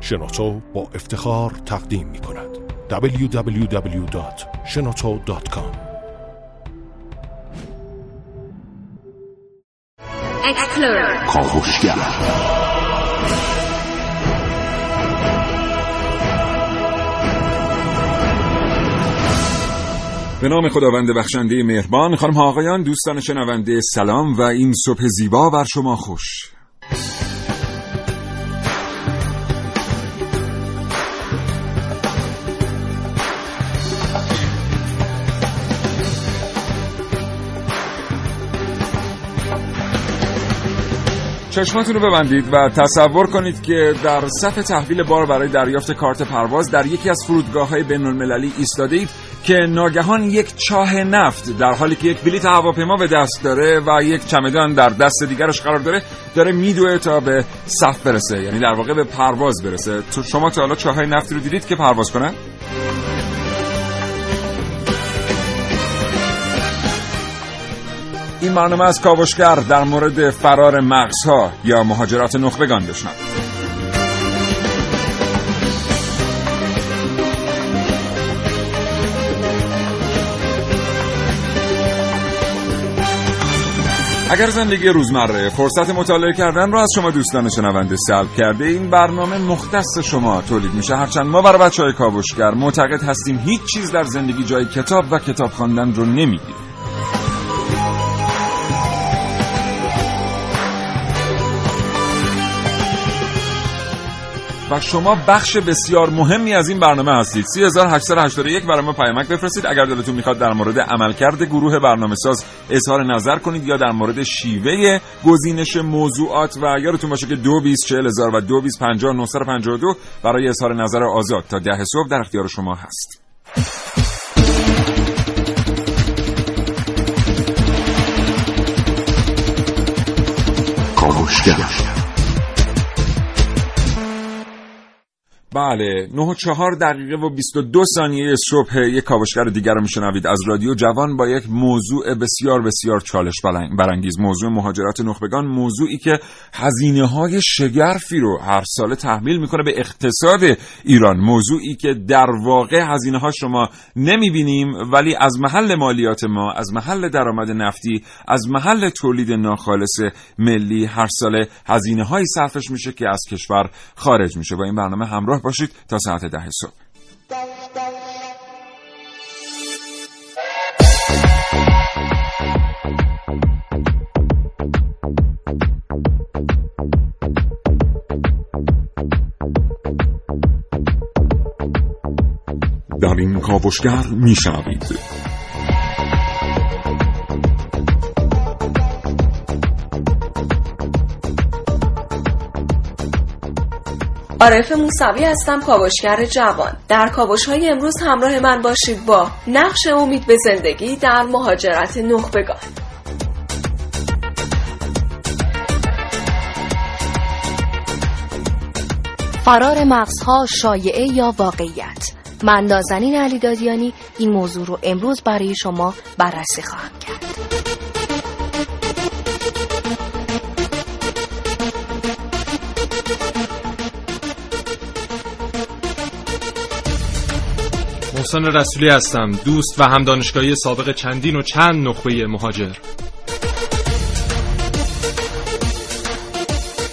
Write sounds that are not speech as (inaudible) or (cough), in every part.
شنوتو با افتخار تقدیم می کند www.shenoto.com کاوشگر به نام خداوند بخشنده مهربان خانم ها آقایان دوستان شنونده سلام و این صبح زیبا بر شما خوش. چشماتون رو ببندید و تصور کنید که در صف تحویل بار برای دریافت کارت پرواز در یکی از فرودگاه های بین المللی ایستاده اید که ناگهان یک چاه نفت در حالی که یک بلیت هواپیما به دست داره و یک چمدان در دست دیگرش قرار داره داره میدوه تا به صف برسه یعنی در واقع به پرواز برسه شما تا حالا چاه های نفتی رو دیدید که پرواز کنن؟ این برنامه از کاوشگر در مورد فرار مغزها یا مهاجرات نخبگان بشنوید. اگر زندگی روزمره فرصت مطالعه کردن را از شما دوستان شنونده سلب کرده این برنامه مختص شما تولید میشه. هرچند ما برای بچه های کاوشگر معتقد هستیم هیچ چیز در زندگی جای کتاب و کتاب خواندن رو نمی‌گیره و شما بخش بسیار مهمی از این برنامه هستید. 3881 برای ما پیامک بفرستید. اگر دلتون می‌خواد در مورد عملکرد گروه برنامه ساز اظهار نظر کنید یا در مورد شیوه گزینش موضوعات و یادتون باشه که 224000 و 2250 برای اظهار نظر آزاد تا ده صبح در اختیار شما هست. کاوشگر بله 9 و 4 دقیقه و 22 ثانیه صبح یک کاوشگر دیگر رو میشنوید از رادیو جوان با یک موضوع بسیار بسیار چالش برانگیز. موضوع مهاجرت نخبگان موضوعی که هزینه های شگرفی رو هر ساله تحمیل می‌کنه به اقتصاد ایران. موضوعی که در واقع هزینه ها شما نمی‌بینیم ولی از محل مالیات ما از محل درآمد نفتی از محل تولید ناخالص ملی هر ساله هزینه های صرفش میشه که از کشور خارج میشه. با این برنامه همراه باشید تا ساعت ده صبح. در این کاوشگر میشنوید. عارف موسوی هستم کاوشگر جوان. در کاوش های امروز همراه من باشید با نقش امید به زندگی در مهاجرت نخبگان. فرار مغزها شایعه یا واقعیت. من نازنین علی دادیانی این موضوع رو امروز برای شما بررسی خواهم. محسن رسولی هستم. دوست و هم دانشگاهی سابق چندین و چند نخبه مهاجر.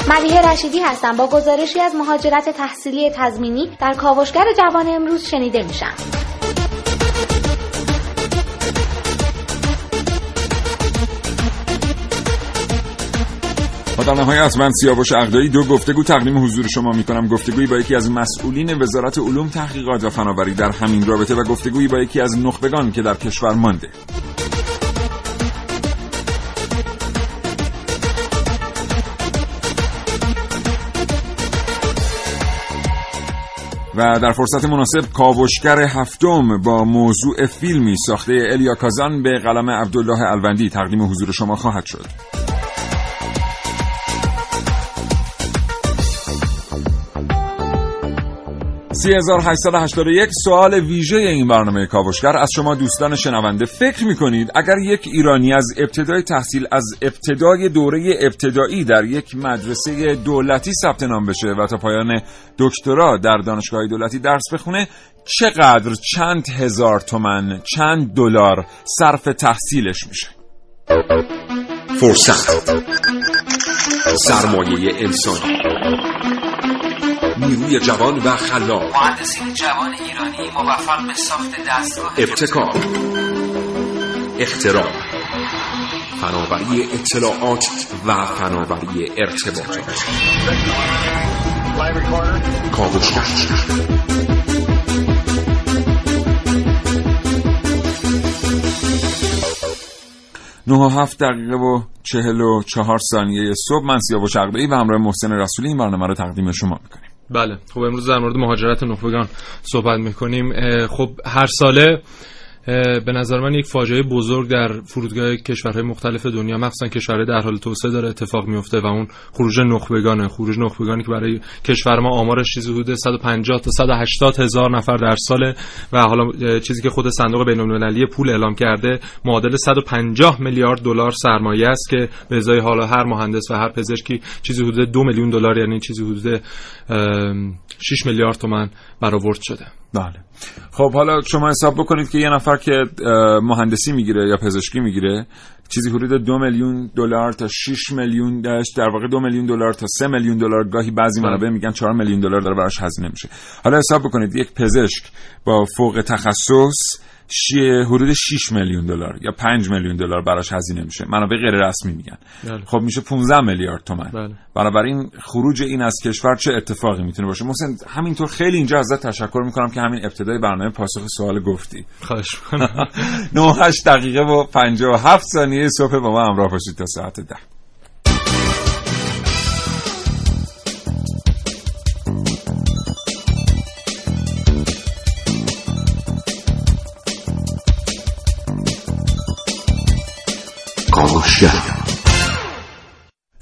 ملیه رشیدی هستم. با گزارشی از مهاجرت تحصیلی تضمینی در کاوشگر جوان امروز شنیده میشم. و در نهایت من سیاوش اقدایی دو گفتگو تقدیم حضور شما می کنم گفتگویی با یکی از مسئولین وزارت علوم تحقیقات و فناوری در همین رابطه و گفتگویی با یکی از نخبگان که در کشور مانده. و در فرصت مناسب کاوشگر هفتم با موضوع فیلمی ساخته الیا کازان به قلم عبدالله الوندی تقدیم حضور شما خواهد شد. 3881 سوال ویژه این برنامه کاوشگر. از شما دوستان شنونده فکر می‌کنید اگر یک ایرانی از ابتدای تحصیل از ابتدای دوره ابتدایی در یک مدرسه دولتی ثبت نام بشه و تا پایان دکترا در دانشگاه دولتی درس بخونه چقدر چند هزار تومن چند دلار صرف تحصیلش میشه؟ فرصت. سرمایه انسانی. نیروی جوان و خلاق. مهندسین جوان ایرانی موفق به ساخت دستگاه ابتکار اختراع فناوری اطلاعات و فناوری ارتباطات کاوشگر. نه و هفت دقیقه و چهل و چهار ثانیه صبح. من سیاوش عقبه‌ای و همراه محسن رسولی این برنامه رو تقدیم شما می‌کنیم. بله خب امروز در مورد مهاجرت نخبگان صحبت می‌کنیم. خب هر ساله به نظر من یک فاجعه بزرگ در فرودگاه کشورهای مختلف دنیا مخصوصا کشورهای در حال توسعه داره اتفاق میفته و اون خروج نخبگانه. خروج نخبگانی که برای کشور ما آمارش چیزی حدود 150 تا 180 هزار نفر در سال و حالا چیزی که خود صندوق بین‌المللی پول اعلام کرده معادل 150 میلیارد دلار سرمایه است که به ازای حالا هر مهندس و هر پزشکی چیزی حدود 2 میلیون دلار یعنی چیزی حدود 6 میلیارد تومان برآورد شده. بله. خب حالا شما حساب بکنید که یه نفر که مهندسی می‌گیره یا پزشکی می‌گیره چیزی حدود دو میلیون دلار تا 6 میلیون داشت در واقع دو میلیون دلار تا سه میلیون دلار. گاهی بعضی منابع میگن 4 میلیون دلار داره براش هزینه میشه. حالا حساب بکنید یک پزشک با فوق تخصص حدود 6 میلیون دلار یا 5 میلیون دلار براش هزینه میشه. منابع غیر رسمی میگن. بله. خب میشه 15 میلیارد تومن بله. بنابراین خروج این از کشور چه اتفاقی می‌تونه باشه؟ محسن همینطور خیلی اینجا ازت تشکر می‌کنم که همین ابتدای برنامه پاسخ سوال گفتی. خواهش (laughs) می‌کنم. 9 دقیقه و 57 ثانیه صبح با ما همراه باشید تا ساعت 10 کاوشگر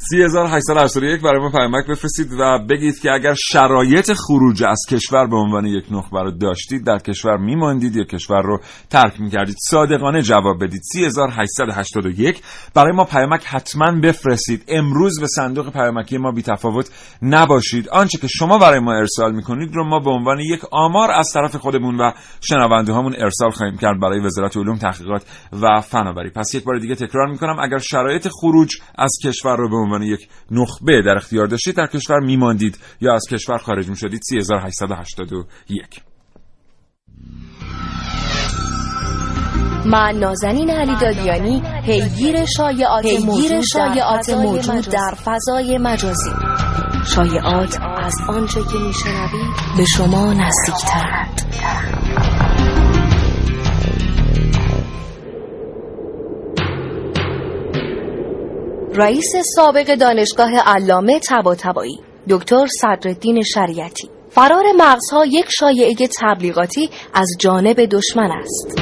3881 برای ما پیامک بفرستید و بگید که اگر شرایط خروج از کشور به عنوان یک نخبه رو داشتید در کشور میماندید یا کشور رو ترک می‌کردید؟ صادقانه جواب بدید. 3881 برای ما پیامک حتما بفرستید. امروز به صندوق پیامکی ما بی تفاوت نباشید. آنچه که شما برای ما ارسال می‌کنید رو ما به عنوان یک آمار از طرف خودمون و شنونده هامون ارسال خواهیم کرد برای وزارت علوم تحقیقات و فناوری. پس یک بار دیگه تکرار می‌کنم اگر شرایط خروج از کشور رو به عنوان یک نخبه در اختیار داشتید در کشور میماندید یا از کشور خارج می‌شدید. 3881 من نازنین علی دادیانی پیگیر شایعات پیگیر شایعات موجود. در فضای مجازی. شایعات از آنچه که میشنوید به شما نزدیکترند رئیس سابق دانشگاه علامه طباطبایی دکتر صدرالدین شریعتی. فرار مغزها یک شایعه تبلیغاتی از جانب دشمن است.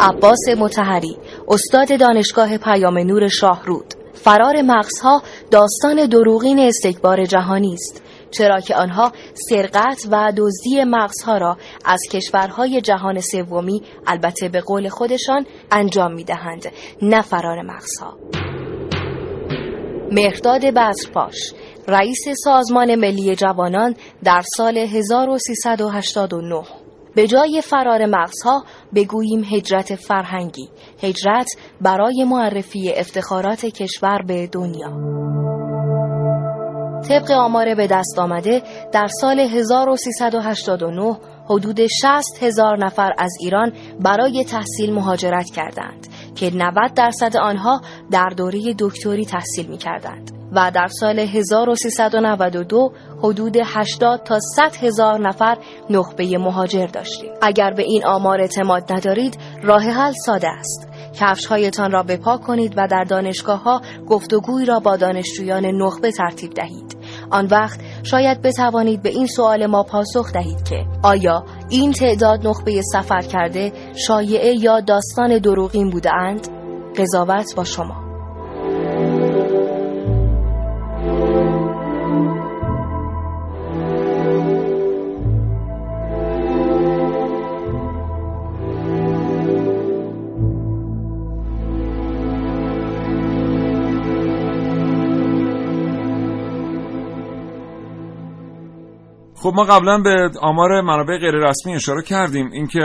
عباس متحری استاد دانشگاه پیام نور شاهرود. فرار مغزها داستان دروغین استکبار جهانی است چرا که آنها سرقت و دزدی مغزها را از کشورهای جهان سومی البته به قول خودشان انجام می‌دهند نه فرار مغزها. مهرداد بزرپاش رئیس سازمان ملی جوانان در سال 1389 به جای فرار مغزها بگوییم هجرت فرهنگی هجرت برای معرفی افتخارات کشور به دنیا. طبق آمار به دست آمده در سال 1389 حدود 60 هزار نفر از ایران برای تحصیل مهاجرت کردند. که 90 درصد آنها در دوره دکتری تحصیل می کردند و در سال 1392 حدود 80 تا 100 هزار نفر نخبه مهاجر داشتیم. اگر به این آمار اعتماد ندارید راه حل ساده است. کفش هایتان را بپا کنید و در دانشگاه ها گفتگوی را با دانشجویان نخبه ترتیب دهید. آن وقت شاید بتوانید به این سوال ما پاسخ دهید که آیا این تعداد نخبه سفر کرده شایعه یا داستان دروغین بوده اند؟ قضاوت با شما خب ما قبلا به آمار منابع غیر رسمی اشاره کردیم. اینکه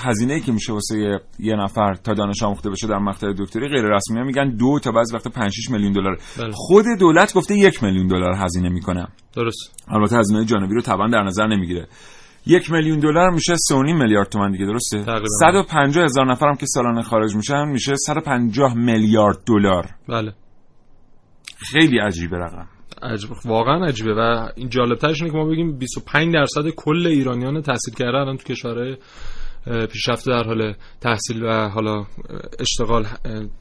هزینه ای که میشه واسه یه نفر تا دانش آموخته بشه در مقطع دکتری غیر رسمی ها میگن دو تا بعضی وقت 5 6 میلیون دلار. بله. خود دولت گفته یک میلیون دلار هزینه می‌کنه. درست. البته هزینه جانبی رو طبعا در نظر نمی‌گیره. یک میلیون دلار میشه 3.5 میلیارد تومن دیگه درسته؟ تقریباً. 150 هزار نفرم که سالانه خارج میشن میشه 150 میلیارد دلار. بله. خیلی عجیبه رقم. عجب واقعا عجیبه و این جالبترش اینه که ما بگیم 25 درصد کل ایرانیان تحصیل کرده الان تو کشورهای پیشرفته در حال تحصیل و حالا اشتغال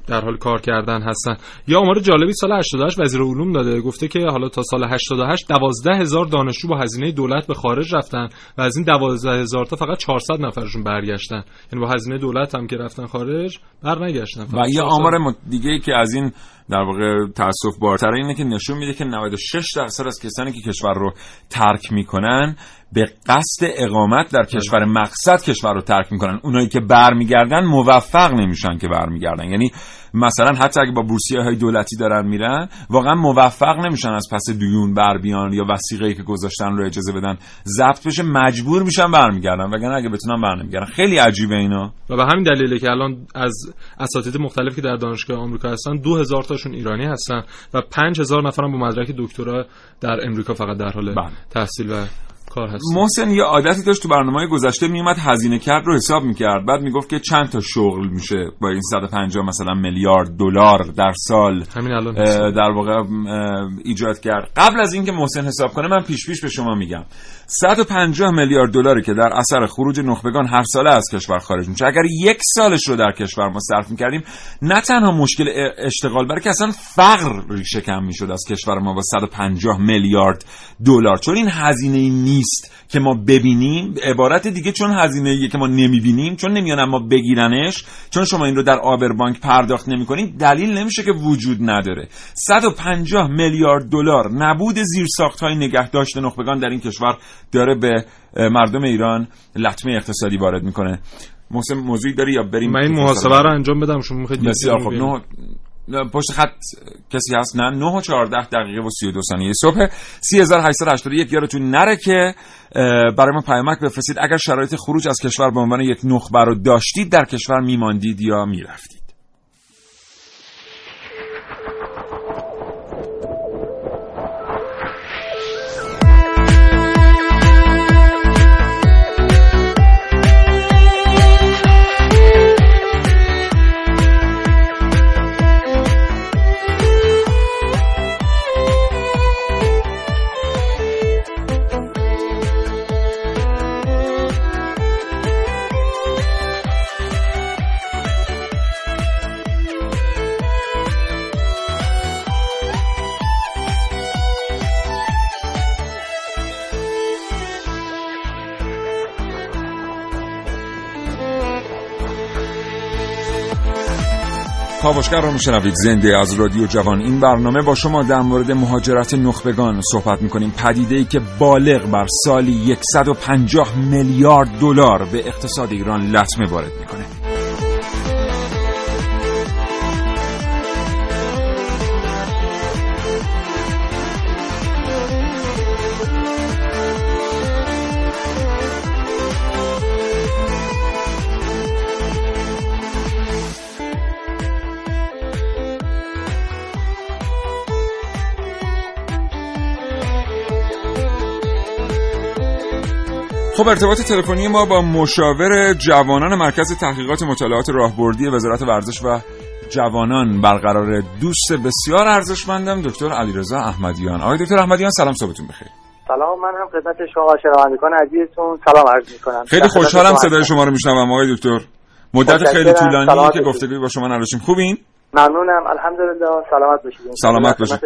در حال کار کردن هستن. یا آمار جالبی سال 88 وزیر علوم داده گفته که حالا تا سال 88 12 هزار دانشجو با هزینه دولت به خارج رفتن و از این 12 هزار تا فقط 400 نفرشون برگشتن. یعنی با هزینه دولت هم که رفتن خارج برنگشتن. و یه 400. آمار دیگه ای که از این در واقع تاسف بارتره اینه که نشون میده که 96 درصد از کسانی که کشور رو ترک می‌کنن به قصد اقامت در کشور مقصد کشور رو ترک می‌کنن. اونایی که برمیگردن موفق نمیشن که برمیگردن. یعنی مثلا حتی اگه با بورسیه های دولتی دارن میرن واقعا موفق نمیشن از پس دیون بر بیان یا وسیقه که گذاشتن رو اجازه بدن. ضبط بشه مجبور میشن برمیگردن وگرنه اگه بتونن برنمیگردن. خیلی عجیبه اینا. و به همین دلیله که الان از اساتید مختلف که در دانشگاه آمریکا هستن دو هزار تاشون ایرانی هستن و پنج هزار نفرم با مدرک دکترا در امریکا فقط در حال بله. تحصیل و کار هستن محسن یه عادتی داشت تو برنامه گذشته میومد هزینه کرد رو حساب می‌کرد. بعد می‌گفت که چند تا شغل میشه با این 150 مثلا میلیارد دلار در سال. همین الان. در واقع ایجاد کرد. قبل از اینکه محسن حساب کنه من پیش پیش به شما میگم. 150 میلیارد دلاری که در اثر خروج نخبگان هر ساله از کشور خارج میشه. اگر یک سالش رو در کشور ما صرف می‌کردیم نه تنها مشکل اشتغال بلکه اصلا فقر ریشه کم می‌شد از کشور ما با 150 میلیارد دلار. چون این هزینه ای نیست که ما ببینیم. عبارت دیگه چون هزینه که ما نمی‌بینیم چون نمیان ما بگیرنش چون شما این رو در آبربانک پرداخت نمی‌کنید دلیل نمیشه که وجود نداره. 150 میلیارد دلار نبود زیرساخت های نگهداشت نخبگان در این کشور داره به مردم ایران لطمه اقتصادی وارد می‌کنه. محسن موضوعی داری یا بریم؟ من این محاسبه رو انجام بدم شما می‌خواید بسیار خب نه، پشت خط کسی هست؟ نه. 9 و 14 دقیقه و 32 ثانیه صبح. 3881 یادتون نره که برای ما پیامک بفرستید. اگر شرایط خروج از کشور به عنوان یک نخبه رو داشتید در کشور میماندید یا می‌رفتید. کاوشگر رو میشنوید. زنده از رادیو جوان. این برنامه با شما در مورد مهاجرت نخبگان صحبت می‌کنیم. پدیده ای که بالغ بر سالی 150 میلیارد دلار به اقتصاد ایران لطمه وارد می‌کنه. خب ارتباط تلفنی ما با مشاور جوانان مرکز تحقیقات مطالعات راهبردی وزارت ورزش و جوانان برقرار دوست بسیار ارزشمندم دکتر علیرضا احمدیان. آقای دکتر احمدیان سلام صبحتون بخیر. سلام من هم خدمت شما شنوندگان عزیزتون سلام عرض می‌کنم. خیلی خوشحالم صدای شما رو میشنوم آقای دکتر. مدت خیلی. طولانی که. گفتگوی با شما نداشتیم. خوبین؟ ممنونم. الحمدلله. سلامت باشید. سلامت باشید.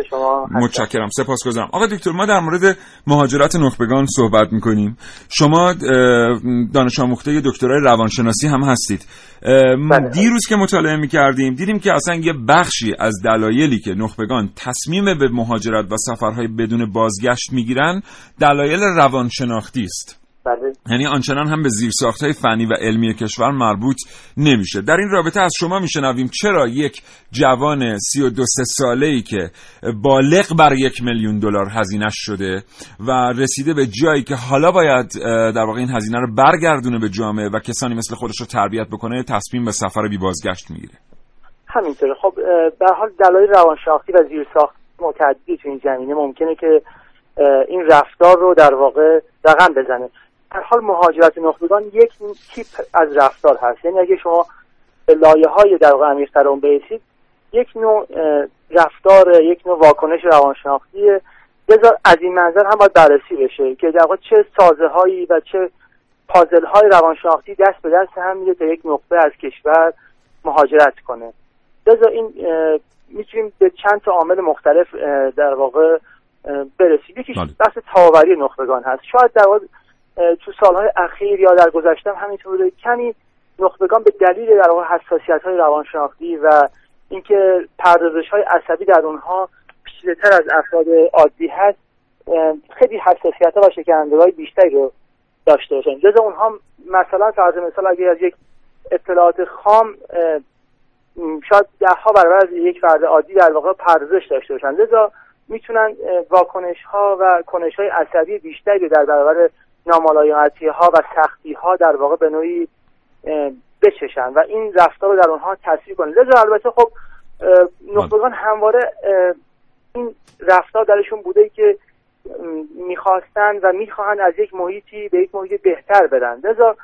متشکرم. سپاسگزارم آقای دکتر ما در مورد مهاجرت نخبگان صحبت می‌کنیم. شما دانش آموخته دکترای روانشناسی هم هستید. اه، بله. دیروز که مطالعه می‌کردیم دیدیم که اصلا یه بخشی از دلایلی که نخبگان تصمیم به مهاجرت و سفرهای بدون بازگشت می‌گیرن دلایل روانشناختی است. بله. یعنی آنچنان هم به زیرساختهای فنی و علمی کشور مربوط نمیشه. در این رابطه از شما میشنویم چرا یک جوان 32 ساله ای که بالغ بر یک میلیون دلار هزینه شده و رسیده به جایی که حالا باید در واقع این هزینه رو برگردونه به جامعه و کسانی مثل خودش رو تربیت بکنه تصمیم به سفر بی بازگشت می‌گیره. همینطوره. خب به حال دلایل روانشناختی و زیرساخت متعددی تو این زمینه ممکنه که این رفتار رو در واقع رقم بزنه. در حال مهاجرت نخبگان یک تیپ از رفتار هست. یعنی اگه شما به لایه های در واقع عمیق‌تر اون برسید یک نوع رفتار یک نوع واکنش روانشناختیه بذار از این منظر هم باید بررسی بشه که در واقع چه سازه هایی و چه پازل های روانشناختی دست به دست هم میده تا یک نقطه از کشور مهاجرت کنه. لذا این می‌تونیم به چند تا عامل مختلف در واقع برسیم. یکیش بحث تاوری نخبگان هست. شاید در واقع تو سالهای اخیر یا در گذشته همینطور بوده. کمی نخبگان به دلیل در واقع حساسیت های روانشناختی و اینکه پردازش های عصبی در اونها پیچیده‌تر از افراد عادی هست خیلی حساسیت ها و شکننده های بیشتری رو داشته باشن. جز اونها مثلا فرض مثال اگر از یک اطلاعات خام شاید ده ها برابر از یک فرد عادی در واقع پردازش داشته باشن. لذا می‌تونن واکنش ها و کنش های عصبی بیشتری در برابر نامالایمتی ها و سختی ها در واقع به نوعی بچشن و این رفتار رو در اونها تاثیر کنه لذا البته خب نخبگان همواره این رفتار درشون بوده که می‌خواستن و می‌خواهند از یک محیطی به یک محیط بهتر برن لذا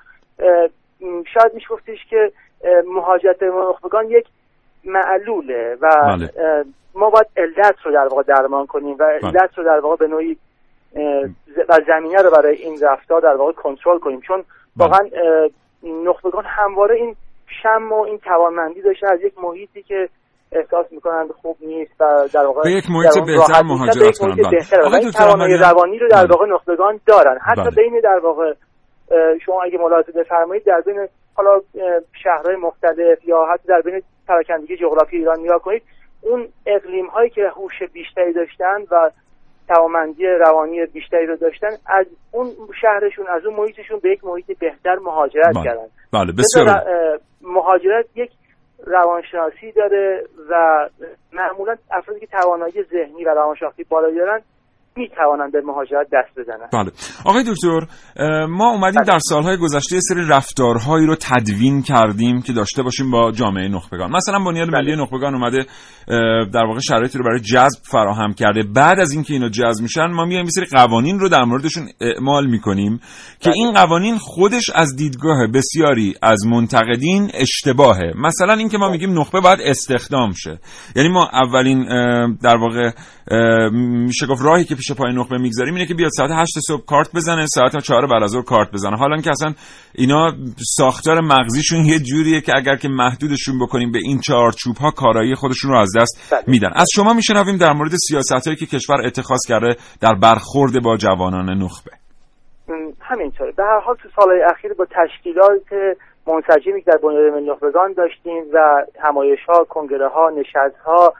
شاید میشه که مهاجرت نخبگان یک معلوله و بله. ما باید علت رو در واقع درمان کنیم و بله. علت رو در واقع به نوعی و زمینه رو برای این رفتار در واقع کنترل کنیم. چون بله. واقعا نخبگان همواره این شم و این توانمندی داشته از یک محیطی که احساس می‌کنند خوب نیست و در واقع به یک محیط بهتر مهاجرت کنند این توانایی روانی رو در واقع نخبگان دارن. حتی بین در واقع شما اگه ملاحظه بفرمایید در بین حالا شهرهای مختلف یا حتی در بین پراکندگی جغرافی ایران نگاه کنید اون اقلیم هایی که هوش بیشتری داشتن و توامندی روانی بیشتری رو داشتن از اون شهرشون از اون محیطشون به یک محیط بهتر مهاجرت بله. کردن بله بسیار مهاجرت یک روانشناسی داره و معمولا افرادی که توانایی ذهنی و روانشناختی بالا دارن می توانند به مهاجرت دست بزنند بله آقای دکتر ما اومدیم بله. در سالهای گذشته یه سری رفتارهایی رو تدوین کردیم که داشته باشیم با جامعه نخبگان مثلا بنیاد ملی بله. نخبگان اومده در واقع شرایطی رو برای جذب فراهم کرده. بعد از اینکه اینا جذب میشن ما میایم یه سری قوانین رو در موردشون اعمال می‌کنیم که این قوانین خودش از دیدگاه بسیاری از منتقدین اشتباهه. مثلا اینکه ما میگیم نخبه باید استخدام شه. یعنی ما اولین در واقع میشه گفت راهی که پیش پای نخبه می‌گذاریم اینه که بیاد ساعت 8 صبح کارت بزنه ساعت 4 بعد از کارت بزنه. حالا که اصلا اینا ساختار مغزیشون یه جوریه که اگر که محدودشون بکنیم به این چارچوب ها کارایی خودشون رو از دست بله. میدن. از شما میشنویم در مورد سیاست هایی که کشور اتخاذ کرده در برخورد با جوانان نخبه. همینطوره. به هر حال تو سالهای اخیر با تشکیلات منسجمی که در بنیاد نخبگان داشتیم و همایش ها کنگره ها نشست ها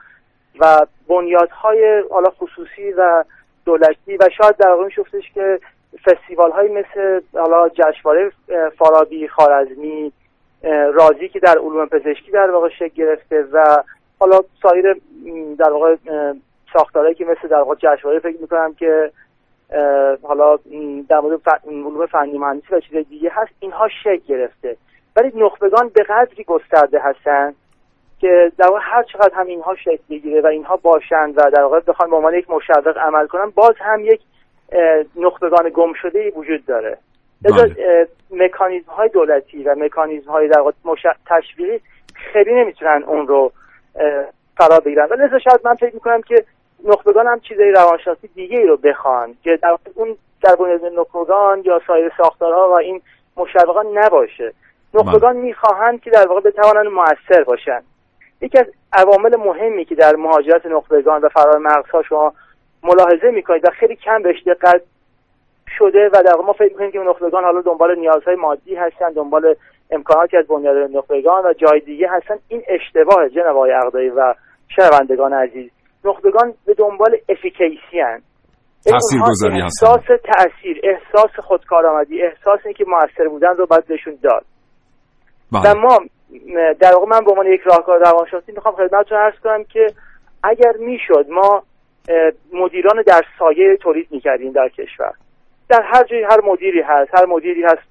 و بنیادهای حالا خصوصی و دولتی و شاید در واقع شفتش که فستیوال های مثل حالا جشنواره فارابی خارزمی رازی که در علوم پزشکی در واقع شکل گرفته و حالا سایر در واقع ساختارهایی که مثل در واقع جشنواره فکر می‌کنم که حالا در مورد علوم فنی مهندسی و چیز دیگه هست اینها شکل گرفته ولی نخبگان به قدری گسترده هستن که در واقع هر چقدر هم اینها شکل بگیره و اینها باشند و در واقع بخوان به عنوان یک مشوق عمل کنن باز هم یک نخبگان گم شده ای وجود داره لذا بله. مکانیزم های دولتی و مکانیزم های در واقع تشویقی خیلی نمی‌تونن اون رو فرا بگیرن. و لذا شاید من فکر می‌کنم که نخبگان هم چیزای روانشناسی دیگه ای رو بخوان که در اون در بنیاد نخبگان یا سایر ساختارها و این مشوقان نباشه. نخبگان بله. می‌خواهند که در واقع بتوانند موثر باشن یکی از عوامل مهمی که در مهاجرت نخبگان و فرار مغزها شما ملاحظه می‌کنید و خیلی کم بهش دقت شده و در ما فکر می‌کنیم که نخبگان حالا دنبال نیازهای مادی هستن دنبال امکاناتی از بنیاد نخبگان و جای دیگه هستن. این اشتباه جناب آقای و شنوندگان عزیز. نخبگان به دنبال افیکیسی هستن. احساس تاثیر احساس خودکارآمدی احساس اینکه موثر بودن رو باید بهشون داد. و بله ما م، در واقع من به عنوان یک راهکار روانشناسی می‌خوام خدمتتون عرض کنم که اگر می‌شد ما مدیران در سایه تولید می‌کردیم در کشور. در هر جایی هر مدیری هست. هر مدیری هست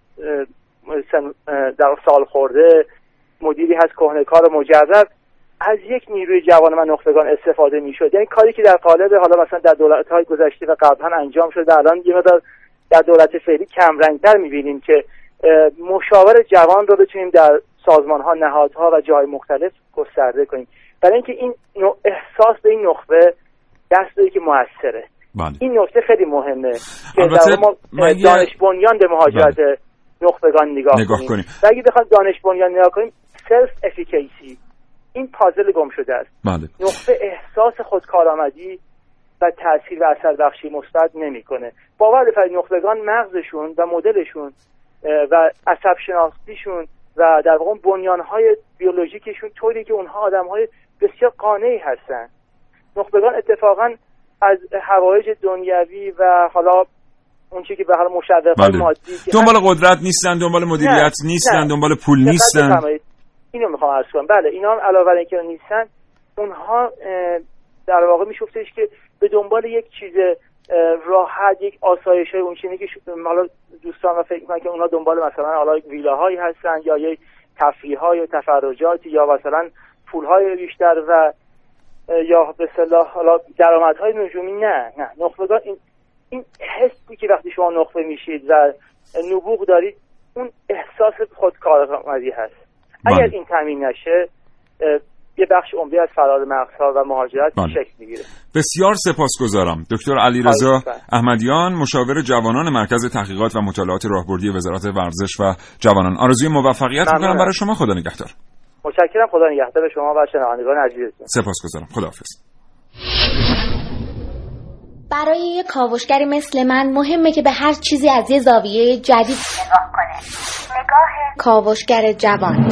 در سال خورده مدیری هست کهنکار و مجرب از یک نیروی جوان و نخبگان استفاده می‌شد. یعنی کاری که در قالب حالا مثلا در دولت های گذشته و قبلا انجام شده الان یه مقدار در دولت فعلی کم رنگتر می‌بینیم که مشاور جوان رو بتونیم در سازمان ها نهادها و جای مختلف گسترده کنیم. برای اینکه این احساس به این نخبه دست که موثره. بله. این نکته خیلی مهمه. که در ما دانش بنیان به مهاجرت نخبگان نگاه, نگاه کنیم. و اگه بخوایم دانش بنیان نگاه کنیم self-efficacy این پازل گم شده است. بله. نقطه احساس خودکارآمدی و تاثیر و اثر بخشی مثبت نمی‌کنه. باور بفرمایید نخبگان مغزشون و مدلشون و عصب شناسیشون و در واقع بنیانهای بیولوژیکشون طوری که اونها آدمهای بسیار قانعی هستن. نخبگان اتفاقا از هوایج دنیوی و حالا اون چیزی که به حال مشوق بله مادی دنبال قدرت نیستن دنبال مدیریت نه، نیستن نه. دنبال پول نیستن. اینو می‌خوام عرض کنم بله اینا هم علاوه بر اینکه نیستن اونها در واقع میشفتش که به دنبال یک چیز راحت یک آسایش های اون چیزی که حالا دوستان و فکر می‌کنن که اونها دنبال مثلا حالا یک ویلاهایی هستن یا یک تفریح های و تفرجاتی یا مثلا پول های بیشتر و یا به صلاح حالا درآمدهای نجومی نه نه نخبگان این این حسی که وقتی شما نخبه میشید و نبوغ دارید اون احساس خودکارآمدی هست بله. اگر این تامین نشه یه بخش عمده از فرار مغزها و مهاجرت بله. شکل می‌گیره بسیار سپاسگزارم دکتر علیرضا. احمدیان مشاور جوانان مرکز تحقیقات و مطالعات راهبردی وزارت ورزش و جوانان آرزوی موفقیت می‌کنم. برای شما خدا نگهدار متشکرم. خدا نگهدار شما و شنوندگان عزیزتون سپاسگزارم. خداحافظ. برای یک کاوشگری مثل من مهمه که به هر چیزی از یه زاویه جدید نگاه کنه. نگاه کاوشگر جوان.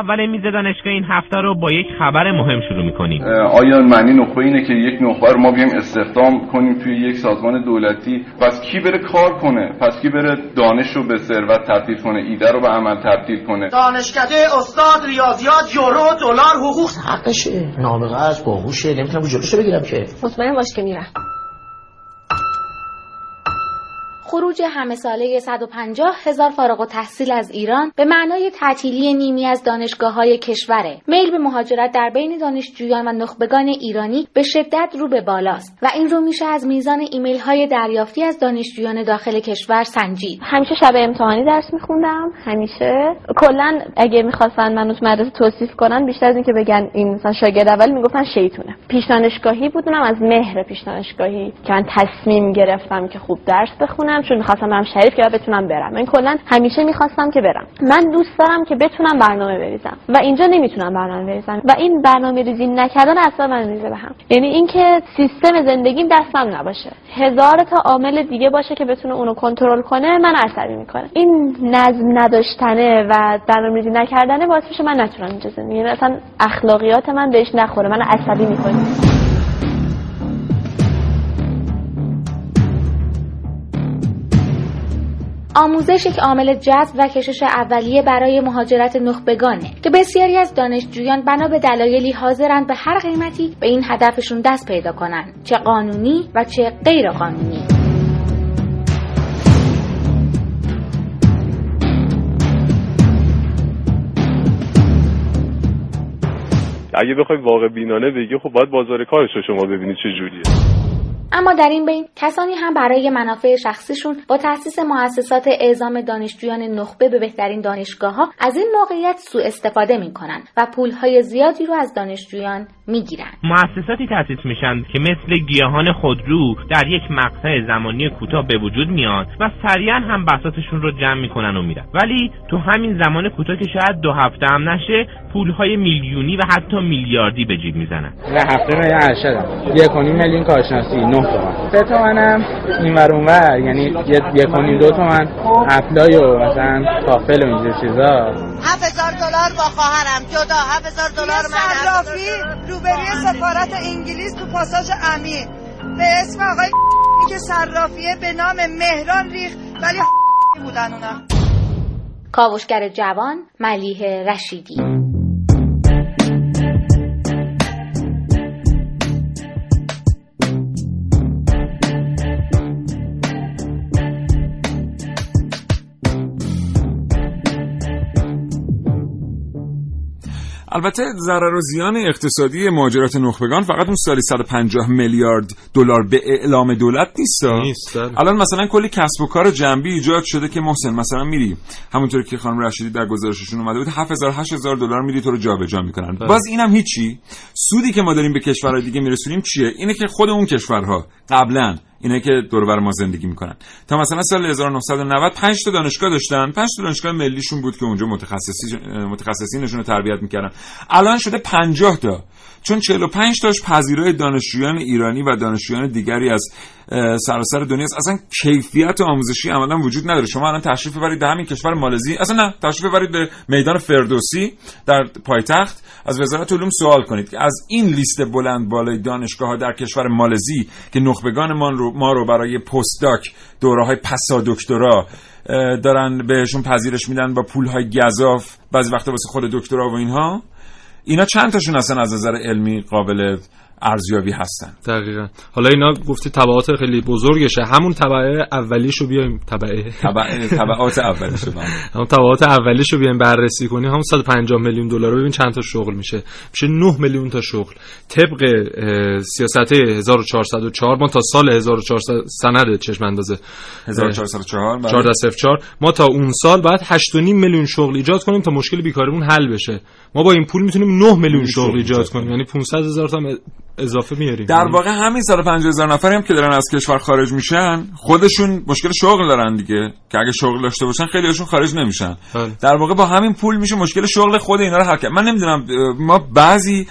اول میز دانشگاه این هفته رو با یک خبر مهم شروع می‌کنیم. آیا معنی نخبه اینه که یک نخبه رو ما بیایم استخدام کنیم توی یک سازمان دولتی. پس کی بره کار کنه؟ پس کی بره دانش رو به ثروت تبدیل کنه؟ ایده رو به عمل تبدیل کنه؟ دانشکده استاد ریاضیات یورو دلار حقوق. حقشه. نابغه است باهوشه. نمی‌تونم جلوشو بگیرم که. مطمئن باش که میرم. خروج همه ساله 150 هزار فارغ و تحصیل از ایران به معنای تعطیلی نیمی از دانشگاه های کشوره. میل به مهاجرت در بین دانشجویان و نخبگان ایرانی به شدت رو به بالاست و این رو میشه از میزان ایمیل های دریافتی از دانشجویان داخل کشور سنجید. همیشه شب امتحانی درس میخوندم همیشه کلا اگه می‌خواستن منو تو مدرسه توصیف کنن بیشتر از اینکه بگن این مثلا شاگرد اول می‌گفتن شیطونه پیش دانشگاهی بودم از مهر پیش دانشگاهی که من تصمیم گرفتم که خوب درس بخونم چون می‌خواستم برم شریف که بتونم برم. من کلا همیشه می‌خواستم که برم. من دوست دارم که بتونم برنامه بریزم. و اینجا نمی‌تونم برنامه بریزم. و این برنامه ریزی نکردن اصلا من میریزه به هم. یعنی اینکه سیستم زندگیم دستم نباشه. هزار تا عامل دیگه باشه که بتونه اونو کنترل کنه من عصبی می‌کنه این نظم نداشتنه و برنامه‌ریزی نکردنه باعث میشه من نتونم اینجا زندگی. یعنی اصلا اخلاقیات من بهش نخوره. من عصبی می‌کنه آموزش یک عامل جذب و کشش اولیه برای مهاجرت نخبگانه که بسیاری از دانشجویان بنا به دلایلی حاضرند به هر قیمتی به این هدفشون دست پیدا کنند چه قانونی و چه غیر قانونی اگه بخوای واقع بینانه بگی خب باید بازار کارش رو شما ببینید چه جوریه. اما در این بین کسانی هم برای منافع شخصیشون با تأسیس مؤسسات اعزام دانشجویان نخبه به بهترین دانشگاه ها از این موقعیت سوء استفاده می کنند و پولهای زیادی رو از دانشجویان می گیرند. مؤسساتی تأسیس میشن که مثل گیاهان خودرو در یک مقطع زمانی کوتاه به وجود میان و سریعا هم بساطشون رو جمع می‌کنن و میرن. ولی تو همین زمان کوتاه که شاید دو هفته هم نشه پولهای میلیونی و حتی میلیاردی به جیب می‌زنن. و هفته من ارشدم یک و نیم میلیون کارشناسی تومن سه تومنم. این ور اونور یعنی یک و نیم دو تومن. اپلای و مثلا کافل و اینجور چیزا. 7000 دلار با خواهرم. جدا 7000 دلار من صرافی روبروی سفارت انگلیس تو پاساژ امیر. به اسم آقای (laughs) که صرافیه به نام مهران ریخ ولی (laughs) بودن اونا. کاوشگر جوان ملیه رشیدی. البته ضرر و زیان اقتصادی مهاجرت نخبگان فقط اون سالی 150 میلیارد دلار به اعلام دولت نیست الان مثلا کلی کسب و کار جنبی ایجاد شده که محسن مثلا میری همونطور که خانم رشیدی در گزارششون اومده بود 7000 8000 دلار میری تو رو جابجا می‌کنن. باز اینم هیچی. سودی که ما داریم به کشورهای دیگه میرسونیم چیه؟ اینه که خود اون کشورها قبلا اینه که دور ما زندگی می‌کنن. تا مثلا سال 1990 5 تا دانشگاه داشتن. 5 تا دانشگاه ملیشون بود که اونجا متخصصی متخصصینشون رو تربیت می‌کردن. الان شده 50 تا. چون 45 تاش پذیرای دانشجویان ایرانی و دانشجویان دیگری از سراسر دنیا است. اصلا کیفیت آموزشی عملا وجود نداره. شما الان تشریف ببرید به همین کشور مالزی اصلا نه تشریف ببرید به میدان فردوسی در پایتخت. از وزارت علوم سوال کنید که از این لیست بلند بالای دانشگاه ها در کشور مالزی که نخبگان ما رو ما رو برای پستاک دوره های پسا دکترا دارن بهشون پذیرش میدن با پول های گذاف بعضی وقتا واسه خود دکترا و اینها. اینا چند تاشون اصلا از نظر علمی قابل ارزیابی هستن. دقیقا. حالا اینا گفتی تبعات خیلی بزرگشه. همون تبعه اولیشو بیایم. تبعه تبعه تبعات اولیشو (laughs) همون تبعات اولیشو بیایم بررسی کنیم همون 150 میلیون دلار ببین چند تا شغل میشه. میشه 9 میلیون تا شغل. طبق سیاست 1404 ما تا سال 1400 سند چشم اندازه 1404 1404 ما تا اون سال بعد 8.5 میلیون شغل ایجاد کنیم تا مشکل بیکاریمون حل بشه. ما با این پول می‌تونیم 9 میلیون شغل ایجاد کنیم. یعنی 500 هزار تا اضافه میاریم. در واقع همین 150 هزار نفری هم که دارن از کشور خارج میشن خودشون مشکل شغل دارن دیگه که اگه شغل داشته باشن خیلی هاشون خارج نمیشن. بله. در واقع با همین پول میشه مشکل شغل خود اینا رو حل کرد. من نمی‌دونم ما بعضی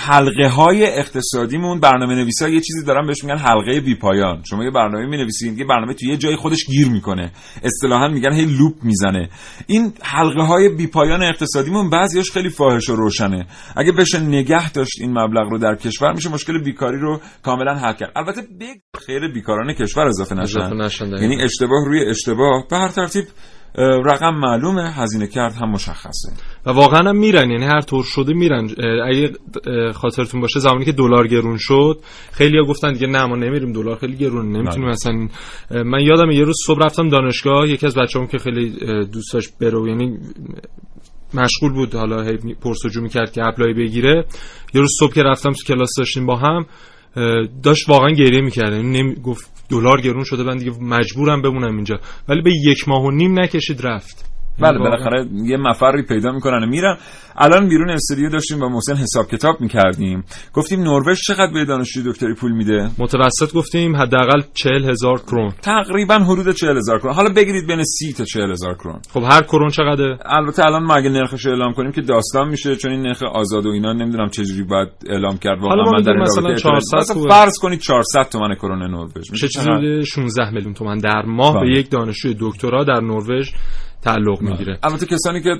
حلقه های اقتصادیمون برنامه نویسا یه چیزی دارن بهش میگن حلقه بی پایان. شما یه برنامه می نویسید یه برنامه توی یه جای خودش گیر می‌کنه. اصطلاحا میگن هی لوپ می‌زنه. این حلقه های بی پایان اقتصادیمون بعضیاش خیلی فاحش و روشنه. اگه بشه نگه داشت این مبلغ رو در کشور میشه مشکل بیکاری رو کاملا حل کرد. البته خیر بیکاران کشور اضافه نشن. یعنی اشتباه روی اشتباه. به هر ترتیب رقم معلومه هزینه کرد هم مشخصه. و واقعا هم میرن یعنی هر طور شده میرن. اگه خاطرتون باشه زمانی که دلار گرون شد خیلی ها گفتن دیگه نه ما نمیریم دلار خیلی گرون نمی‌تونیم مثلا من یادم یه روز صبح رفتم دانشگاه یکی از بچه‌ام که خیلی دوست داشت برو یعنی مشغول بود حالا هی پرسجو می‌کرد که اپلای بگیره. یه روز صبح که رفتم تو کلاس داشتیم با هم داشت واقعا گریه می‌کرد. یعنی گفت دلار گرون شده من دیگه مجبورم بمونم اینجا. ولی به یک ماه و نیم نکشید رفت. بله بالاخره یه مفری پیدا می‌کنن. و میرن. الان بیرون استودیو داشتیم با محسن حساب کتاب می‌کردیم. گفتیم نروژ چقدر به دانشجوی دکتری پول میده؟ متوسط گفتیم حداقل 40 هزار کرون. تقریبا حدود 40 هزار کرون. حالا بگیرید بین 30 تا 40 هزار کرون. خب هر کرون چقدره؟ البته الان ما اگه نرخش اعلام کنیم که داستان میشه چون این نرخ آزاد و اینا نمی‌دونم چه جوری باید اعلام کرد. واقعا من در مثلا 400 فرض کنید 400 تومن کرون نروژ. میشه چیزی 16 میلیون تومان در ماه به یک دانشجوی دکترا در نروژ تعلق می‌گیره. البته کسانی که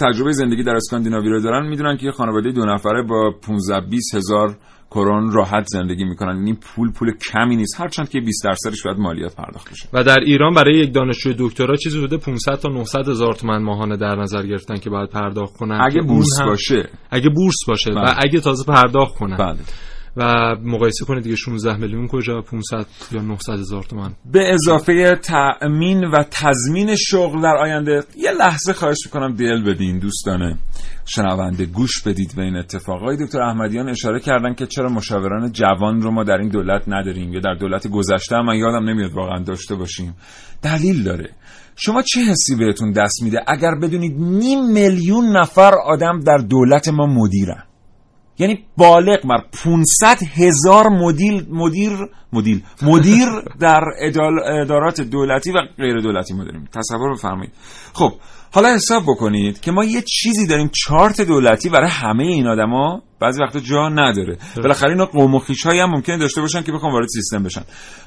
تجربه زندگی در اسکاندیناوی رو دارن می‌دونن که خانواده دو نفره با 15 20 هزار کرون راحت زندگی می‌کنن. این پول پول کمی نیست. هرچند که 20 درصدش باید مالیات پرداخت بشه. و در ایران برای یک دانشجوی دکترا چیزی حدود 500 تا 900 هزار تومان ماهانه در نظر گرفتن که باید پرداخت کنن. اگه بورس باشه. اگه بورس باشه. بله. و اگه تازه پرداخت کنن. بله. و مقایسه کنید دیگه 16 میلیون کجا 500 یا 900 هزار تومان. به اضافه تأمین و تضمین شغل در آینده یه لحظه خواهش می‌کنم دل بدین دوستانه شنونده گوش بدید به این اتفاق. های دکتر احمدیان اشاره کردن که چرا مشاوران جوان رو ما در این دولت نداریم یا در دولت گذشته من یادم نمیاد واقعا داشته باشیم. دلیل داره. شما چه حسی بهتون دست میده؟ اگر بدونید نیم میلیون نفر آدم در دولت ما مدیرن. یعنی بالغ بر 500 هزار مدیر مدیر مدیر مدیر در ادارات دولتی و غیر دولتی ما داریم. تصور بفرمایید. خب حالا حساب بکنید که ما یه چیزی داریم چارت دولتی برای همه این آدما بعضی وقتا جا نداره. بالاخره اینا قوم و هایی هم ممکنه داشته باشن که بخوام وارد سیستم بشن.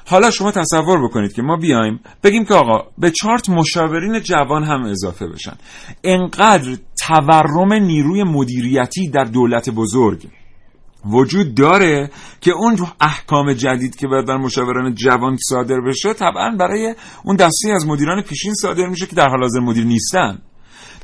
حالا شما تصور بکنید که ما بیایم بگیم که آقا به چارت مشاورین جوان هم اضافه بشن. انقدر تورم نیروی مدیریتی در دولت بزرگ. وجود داره که اون احکام جدید که باید مشاوران جوان صادر بشه طبعا برای اون دسته از مدیران پیشین صادر میشه که در حال حاضر مدیر نیستن.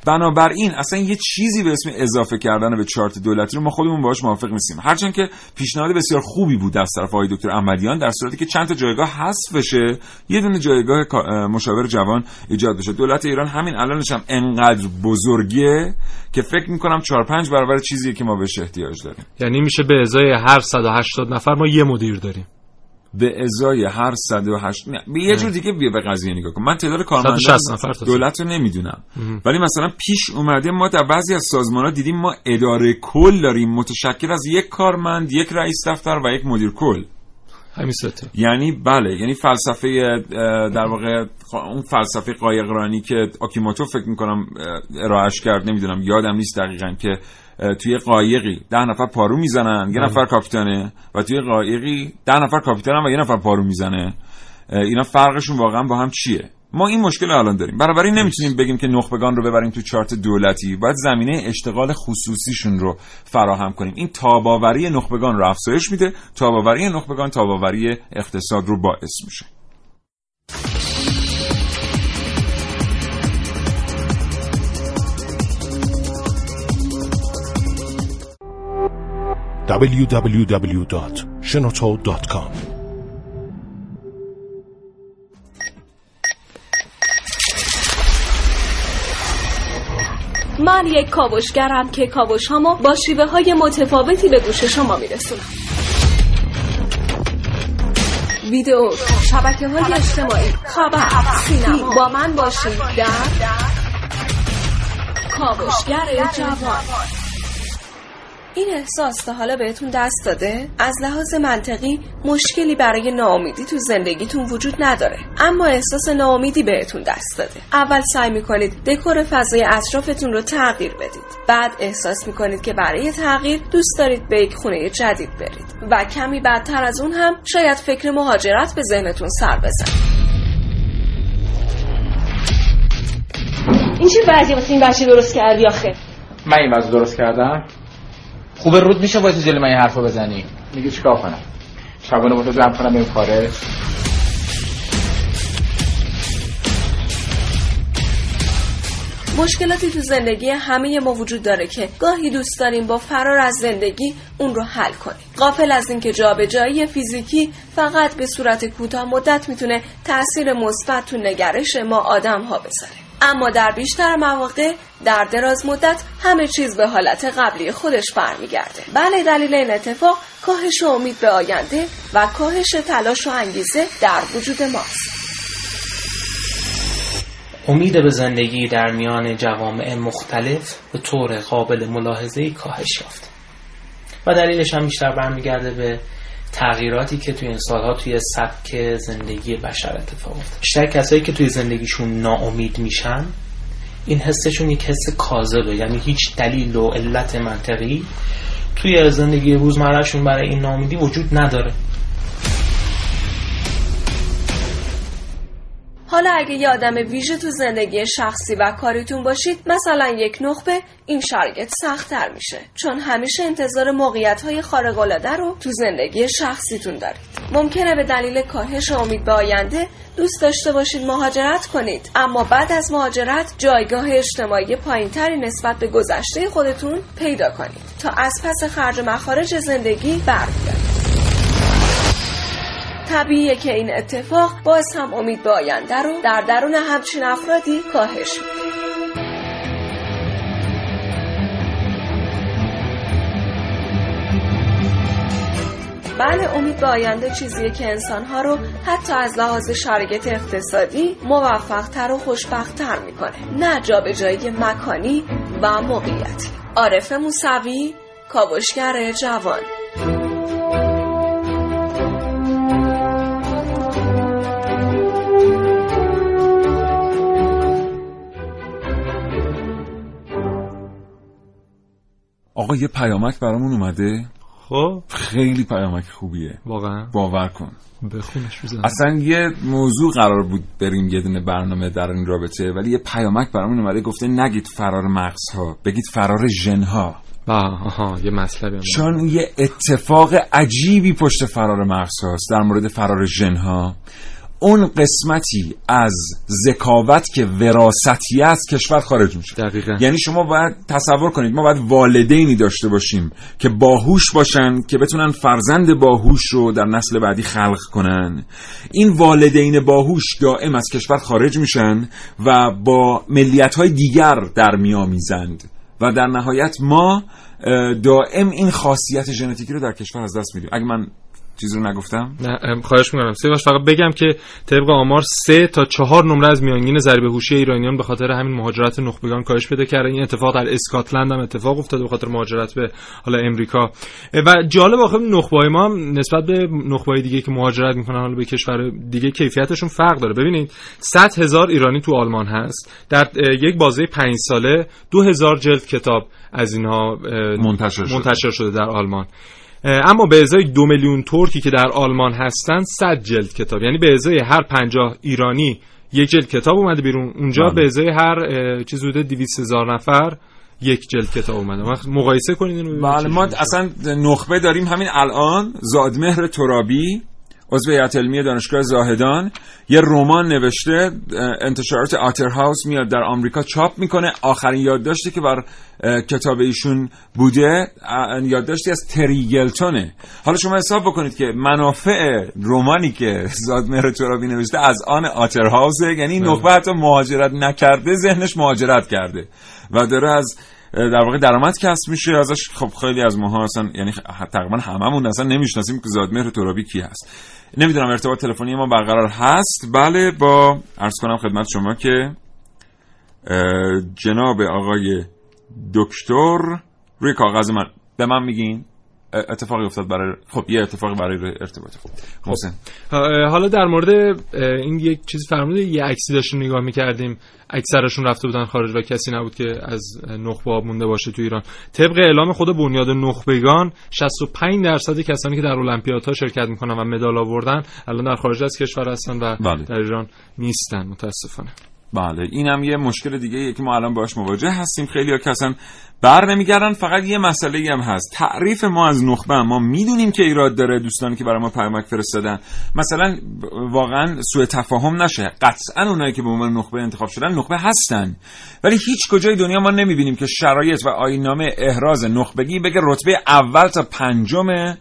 بنابراین اصلا یه چیزی به اسم اضافه کردن به چارت دولتی رو ما خودمون باهاش موافق نیستیم. هرچند که پیشنهاد بسیار خوبی بود از طرف آقای دکتر احمدیان در صورتی که چند تا جایگاه حذف بشه یه دونه جایگاه مشاور جوان ایجاد بشه. دولت ایران همین الانش هم انقدر بزرگه که فکر می‌کنم 4 5 برابر چیزیه که ما بهش احتیاج داریم. یعنی میشه به ازای هر 180 نفر ما یه مدیر داریم. به ازای هر 108 نه. به یه جور دیگه بیا به قضیه نگاه کن. من تعداد کارمندان دولت رو نمی‌دونم. ولی مثلا پیش اومده ما در بعضی از سازمان ها دیدیم ما اداره کل داریم. متشکل از یک کارمند یک رئیس دفتر و یک مدیر کل. همین یعنی بله یعنی فلسفه در واقع اون فلسفه قایقرانی که آکیموتو فکر می‌کنم ارائهش کرد نمی‌دونم یادم نیست دقیقا که توی قایقی ده نفر پارو می‌زنن یه نفر کاپیتانه و توی قایقی ده نفر کاپیتانن و یه نفر پارو می‌زنه. اینا فرقشون واقعا با هم چیه؟ ما این مشکل الان داریم. برابری نمی‌تونیم بگیم که نخبگان رو ببریم تو چارت دولتی. باید زمینه اشتغال خصوصیشون رو فراهم کنیم. این تاباوری نخبگان رو افزایش میده. تاباوری نخبگان تاباوری اقتصاد رو باعث میشه. www.shenoto.com من یک کاوشگرم که کاوش هامو با شیوه های متفاوتی به گوش شما میرسونم. ویدیو شبکه های اجتماعی خبر سینما. با من باشید در کاوشگر جوان. این احساس تا حالا بهتون دست داده؟ از لحاظ منطقی مشکلی برای ناامیدی تو زندگیتون وجود نداره. اما احساس ناامیدی بهتون دست داده. اول سعی می‌کنید دکور فضای اطرافتون رو تغییر بدید. بعد احساس می‌کنید که برای تغییر دوست دارید به یک خونه جدید برید. و کمی بعدتر از اون هم شاید فکر مهاجرت به ذهنتون سر بزن این چه وضعی واسه این بچه درست کردی آخه؟ من این وضع درست کردم؟ خوبه رود میشه باید جلو من این حرفو بزنی. میگه چیکار کنم؟ شبانه با تو جمع کنم این کاره مشکلاتی تو زندگی همه ما وجود داره که گاهی دوست داریم با فرار از زندگی اون رو حل کنیم. قافل از اینکه جابجایی فیزیکی فقط به صورت کوتاه مدت می‌تونه تاثیر مثبت تو نگرش ما آدم ها بذاره. اما در بیشتر مواقع در دراز مدت همه چیز به حالت قبلی خودش برمیگرده. بله دلیل این اتفاق کاهش امید به آینده و کاهش تلاش و انگیزه در وجود ماست. امید به زندگی در میان جوامع مختلف به طور قابل ملاحظه کاهش یافت. و دلیلش هم بیشتر برمیگرده به تغییراتی که توی این سالها توی سبک زندگی بشر اتفاق افتاد. بیشتر کسایی که توی زندگیشون ناامید میشن این حسشون یک حس کاذبه. یعنی هیچ دلیل و علت منطقی توی زندگی روزمرهشون برای این ناامیدی وجود نداره. حالا اگه یه آدم ویژه تو زندگی شخصی و کاریتون باشید مثلا یک نخبه این شرایط سختتر میشه. چون همیشه انتظار موقعیت های خارق رو تو زندگی شخصیتون دارید. ممکنه به دلیل کاهش امید به آینده دوست داشته باشید مهاجرت کنید اما بعد از مهاجرت جایگاه اجتماعی پایینتری نسبت به گذشته خودتون پیدا کنید تا از پس خرج مخارج زندگی برگردید طبیعیه که این اتفاق باز هم امید به رو در درون همچین افرادی کاهش میده. بله امید به آینده چیزیه که انسانها رو حتی از لحاظ شرایط اقتصادی موفقتر و خوشبختتر می‌کنه. نه جابجایی مکانی و موقعیتی. عارف موسوی کاوشگر جوان. آقا یه پیامک برامون اومده؟ خب. خیلی پیامک خوبیه. واقعا. باور کن. بخونش بزن. اصلا یه موضوع قرار بود بریم یه دونه برنامه در این رابطه ولی یه پیامک برامون اومده گفته نگید فرار مغزها بگید فرار ژنها. آها یه هم. چون یه اتفاق عجیبی پشت فرار مغز هاست در مورد فرار ژنها. اون قسمتی از ذکاوت که وراثتی از کشور خارج میشه. دقیقا. یعنی شما باید تصور کنید ما باید والدینی داشته باشیم که باهوش باشن که بتونن فرزند باهوش رو در نسل بعدی خلق کنن. این والدین باهوش دائم از کشور خارج میشن و با ملیت های دیگر در میامیزند و در نهایت ما دائم این خاصیت ژنتیکی رو در کشور از دست میدیم. اگه من چیزی رو نگفتم؟ نه خواهش می‌کنم. سیاوش فقط بگم که طبق آمار سه تا چهار نمره از میانگین ضریب هوشی ایرانیان به خاطر همین مهاجرت نخبگان کاهش پیدا کرده این اتفاق در اسکاتلند هم اتفاق افتاده به خاطر مهاجرت به حالا امریکا. و جالب آخه نخبای ما هم نسبت به نخبای دیگه که مهاجرت می‌کنن حالا به کشور دیگه کیفیتشون فرق داره. ببینید 100 هزار ایرانی تو آلمان هست. در یک بازه پنج ساله دو هزار جلد کتاب از اینها منتشر شده. منتشر شده در آلمان. اما به ازای دو میلیون ترکی که در آلمان هستن 100 جلد کتاب. یعنی به ازای هر پنجاه ایرانی یک جلد کتاب اومده بیرون. اونجا بله. به ازای هر چیز حدود 200 هزار نفر یک جلد کتاب اومده. وقت مقایسه کنید اینو بله ما. اصلا نخبه داریم همین الان. زادمهر ترابی. عضو هیئت علمی دانشگاه زاهدان یه رمان نوشته انتشارات آتر هاوس میاد در آمریکا چاپ می‌کنه. آخرین یادداشتی که بر کتاب ایشون بوده یادداشتی از تریگلتونه حالا شما حساب بکنید که منافع رمانی که زادمهر ترابی نوشته از آن آتر یعنی این نخبه حتی مهاجرت نکرده ذهنش مهاجرت کرده. و داره از در واقع درآمد کسب میشه ازش. خب خیلی از ماها اصلا یعنی تقریبا هممون اصلا نمی‌شناسیم که زادمهر ترابی کی هست. نمی‌دونم ارتباط تلفنی ما برقرار هست. بله با عرض کنم خدمت شما که جناب آقای دکتر روی کاغذ من. به من میگین؟ اتفاقی افتاد برای خب یه اتفاقی برای ارتباط. خوب محسن. ها- حالا در مورد این یک چیز فرموده یه عکسی داشتیم نگاه می‌کردیم. اکثرشون رفته بودن خارج و کسی نبود که از نخبه مونده باشه تو ایران. طبق اعلام خود بنیاد نخبگان 65 درصد کسانی که در المپیادها شرکت می‌کنن و مدال آوردن الان در خارج از کشور هستن و بله. در ایران نیستن متاسفانه. بله اینم یه مشکل دیگه که ما الان باش مواجه هستیم. خیلی ها اصلا بر نمیگردن فقط یه مسئله هم هست. تعریف ما از نخبه ما می‌دونیم که ایراد داره دوستانی که برای ما پیامک فرستادن. مثلا واقعا سوء تفاهم نشه. قطعا اونایی که به عنوان نخبه انتخاب شدن نخبه هستن. ولی هیچ کجای دنیا ما نمی‌بینیم که شرایط و آیین‌نامه احراز نخبگی بگه رتبه اول تا پنجم اه،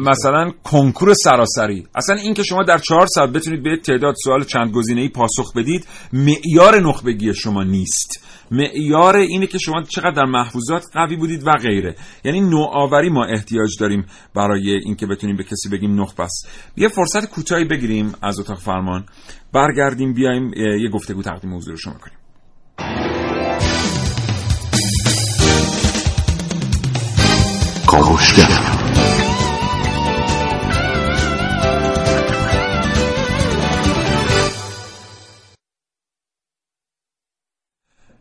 مثلا کنکور سراسری. اصلا این که شما در چهار ساعت بتونید به یک تعداد سوال چند گزینه‌ای پاسخ بدید معیار نخبگی شما نیست. معیار اینه که شما چقدر در محفوظات قوی بودید و غیره. یعنی نوآوری ما احتیاج داریم برای اینکه بتونیم به کسی بگیم نخبه است یه فرصت کوتاهی بگیریم از اتاق فرمان. برگردیم بیایم یه گفتگو تقدیم حضور شما کنیم. کاوشگر.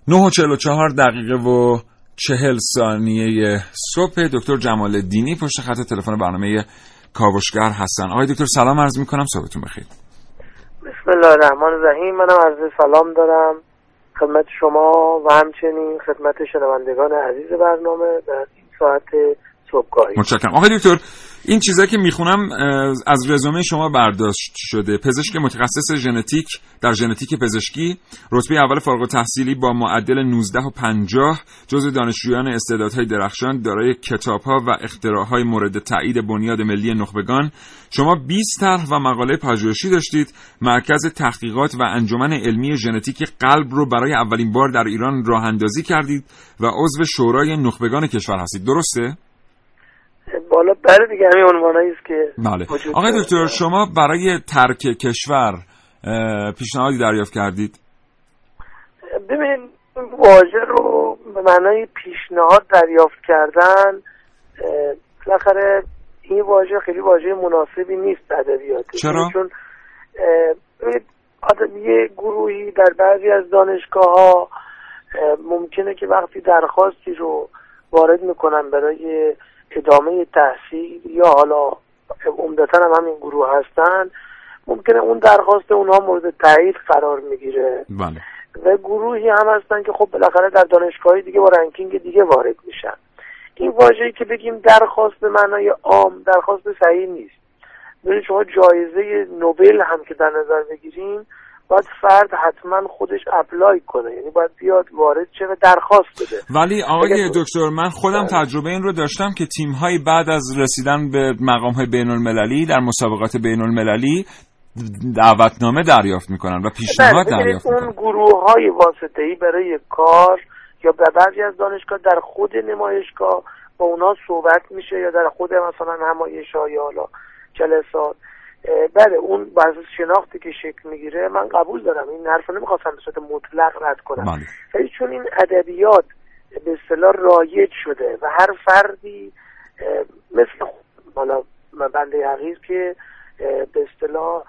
نه و چهل و چهار دقیقه و چهل ثانیه صبح. دکتر جمال دینی پشت خط تلفن برنامه کاوشگر هستن. آقای دکتر سلام عرض می‌کنم. صبحتون بخیر. بسم الله الرحمن الرحیم. منم عرض سلام دارم. خدمت شما و همچنین خدمت شنوندگان عزیز برنامه در این ساعت صبحگاهی. متشکرم. آقای دکتر این چیزایی که می‌خونم از رزومه شما برداشت شده. پزشک متخصص ژنتیک در ژنتیک پزشکی رتبه اول فارغ التحصیلی با معدل 19 و 50 جزو دانشجویان استعدادهای درخشان دارای کتابها و اختراعهای مورد تایید بنیاد ملی نخبگان. شما 20 طرح و مقاله پژوهشی داشتید. مرکز تحقیقات و انجمن علمی ژنتیک قلب رو برای اولین بار در ایران راه اندازی کردید و عضو شورای نخبگان کشور هستید. درسته؟ بالا بله دیگه همین عنوانایی است که بله آقای. دکتر شما برای ترک کشور پیشنهادی دریافت کردید ببینید این واژه رو به معنای پیشنهاد دریافت کردن بالاخره این واژه خیلی واژه مناسبی نیست ادبیات چرا؟ چون یه گروهی در بعضی از دانشگاه ها ممکنه که وقتی درخواستی رو وارد می‌کنن برای ادامه تحصیل یا حالا عمدتا هم همین گروه هستن ممکنه اون درخواست اونها مورد تایید قرار می‌گیره. بله. و گروهی هم هستن که خب بالاخره در دانشگاهی دیگه با رنکینگ دیگه وارد میشن. این واژه‌ای که بگیم درخواست به معنای عام درخواست صحیح نیست. ببینید شما جایزه نوبل هم که در نظر بگیریم باید فرد حتما خودش اپلای کنه. یعنی باید بیاد وارد و درخواست بده. ولی آقای دکتر من خودم تجربه این رو داشتم که تیم های بعد از رسیدن به مقام های بین المللی در مسابقات بین المللی دعوتنامه دریافت می‌کنن و پیشنهاد بله، دریافت اون گروه های واسطه ای برای کار یا به بعضی از دانشگاه در خود نمایشگاه با اونا صحبت میشه یا در خود مثلا همایش ها یا حالا جلسات. بله اون بر شناختی که شکل می‌گیره من قبول دارم این حرف نمی‌خواستم به صورت مطلق رد کنم بله. ولی چون این ادبیات به اصطلاح رایج شده و هر فردی مثل حالا بنده حقیق که به اصطلاح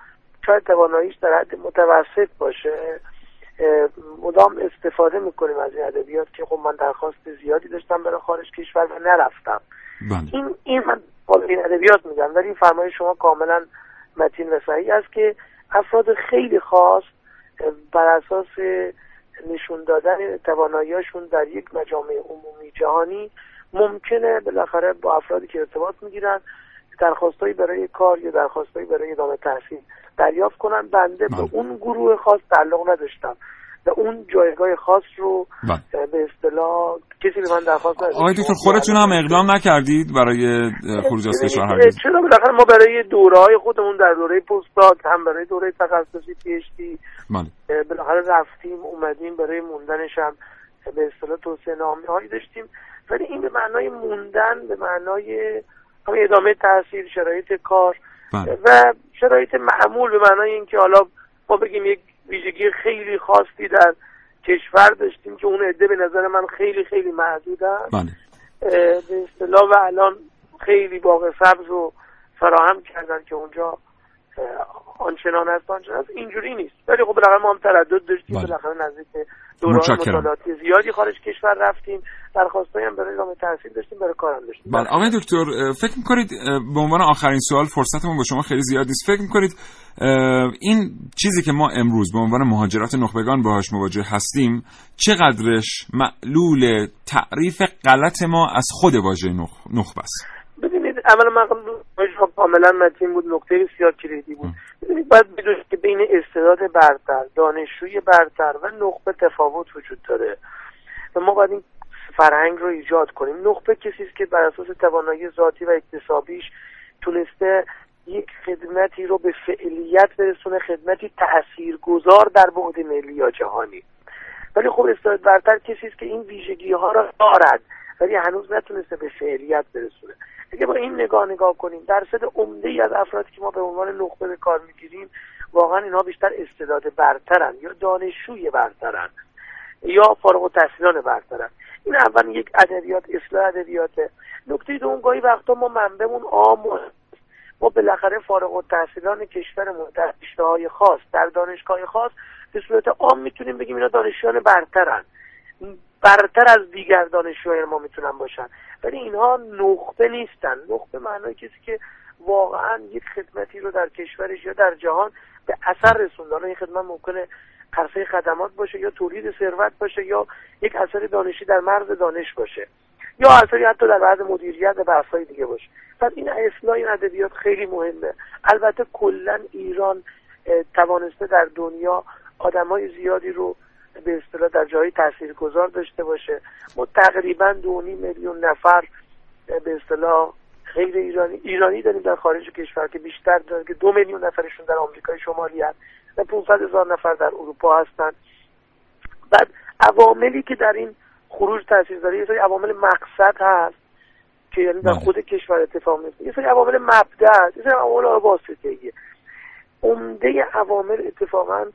شاید تواناییش در حد متوسط باشه مدام استفاده می‌کنیم از این ادبیات که خب من درخواست زیادی داشتم برای خارج کشور و نرفتم بله. این این من این ادبیات میگم ولی این فرمایش شما کاملا متین و صحیح است که افراد خیلی خاص بر اساس نشون دادن تواناییاشون در یک مجامع عمومی جهانی ممکنه بالاخره با افرادی که ارتباط می‌گیرن درخواستایی برای کار یا درخواستایی برای ادامه تحصیل دریافت کنن. بنده به اون گروه خاص تعلق نداشتم و اون جایگاه خاص رو بله. به اصطلاح کسی به من درخواست نداشت آقای دکتر خودتون هم اقدام نکردید برای خروج از کشور هرگز چرا بالاخره ما برای دوره های خودمون در دوره پستاک هم برای دوره تخصصی پی اچ دی بله. بالاخره رفتیم اومدیم برای موندنش هم به اصطلاح توسعه نامه هایی داشتیم ولی این به معنای موندن به معنای همین ادامه تحصیل شرایط کار بله. و شرایط معمول به معنای اینکه حالا ما بگیم یک ویژگی خیلی خاصی در کشور داشتیم که اون عده به نظر من خیلی خیلی محدودن بله. به اصطلاح و الان خیلی باغ سبز رو فراهم کردن که اونجا آنچنان هست آنچنان هست اینجوری نیست. ولی خب بالاخره ما هم تردد داشتیم بله. بالاخره نزدیک متشکرم. مطالعاتی زیادی خارج کشور رفتیم درخواستایی هم برای ادامه تحصیل داشتیم برای کارم داشتیم. بله. آقای دکتر فکر می‌کنید به عنوان آخرین سوال فرصتمون با شما خیلی زیاد نیست. فکر می‌کنید این چیزی که ما امروز به عنوان مهاجرت نخبگان باهاش مواجه هستیم چقدرش معلول تعریف غلط ما از خود واژه نخ... نخبه است؟ اولا من کاملا متین بود نکته بسیار کلیدی بود. باید بدونید که بین استعداد برتر دانشجوی برتر و نخبه تفاوت وجود داره. و ما باید این فرهنگ رو ایجاد کنیم. نخبه کسی است که بر اساس توانایی ذاتی و اکتسابیش تونسته یک خدمتی رو به فعلیت برسونه خدمتی تاثیرگذار در بعد ملی یا جهانی. ولی خب استعداد برتر کسی است که این ویژگی ها را دارد ولی هنوز نتونسته به فعلیت برسونه. اگه با این نگاه نگاه کنیم. درصد عمده ای از افرادی که ما به عنوان نخبه به کار می‌گیریم واقعا اینها بیشتر استعداد برترن یا دانشجوی برترن یا فارغ التحصیلان برترن. این اول یک ادبیات اصلاح ادبیاته. نکته دوم گاهی وقتا ما منبعمون عام ما بالاخره فارغ التحصیلان کشورمون در رشته‌های خاص در دانشگاه خاص به صورت عام می‌تونیم بگیم اینا دانشجویان برترن. برتر از دیگر دانشجوهای ما می‌تونن باشن. ولی اینها نخبه نیستن. نخبه معنای کسی که واقعا یک خدمتی رو در کشورش یا در جهان به اثر رسوند. حالا این خدمت ممکنه عرصه خدمات باشه یا تولید ثروت باشه یا یک اثر دانشی در مرز دانش باشه. یا اثری حتی در بعض مدیریت و بحث‌های دیگه باشه. پس این اصلاح این ادبیات خیلی مهمه. البته کلا ایران توانسته در دنیا آدمای زیادی رو به اصطلاح در جایی تاثیرگذار داشته باشه. ما تقریبا دو میلیون نفر به اصطلاح غیر ایرانی ایرانی داریم در خارج کشور که بیشتر دارن که دو میلیون نفرشون در آمریکای شمالی هست و 500 هزار نفر در اروپا هستن. بعد عواملی که در این خروج تاثیر داره یه سری عوامل مقصد هست که یعنی در خود کشور اتفاق میفته. یه سری عوامل مبدا هست. یه سری عوامل واسطه‌ایه عمده عوامل اتفاقا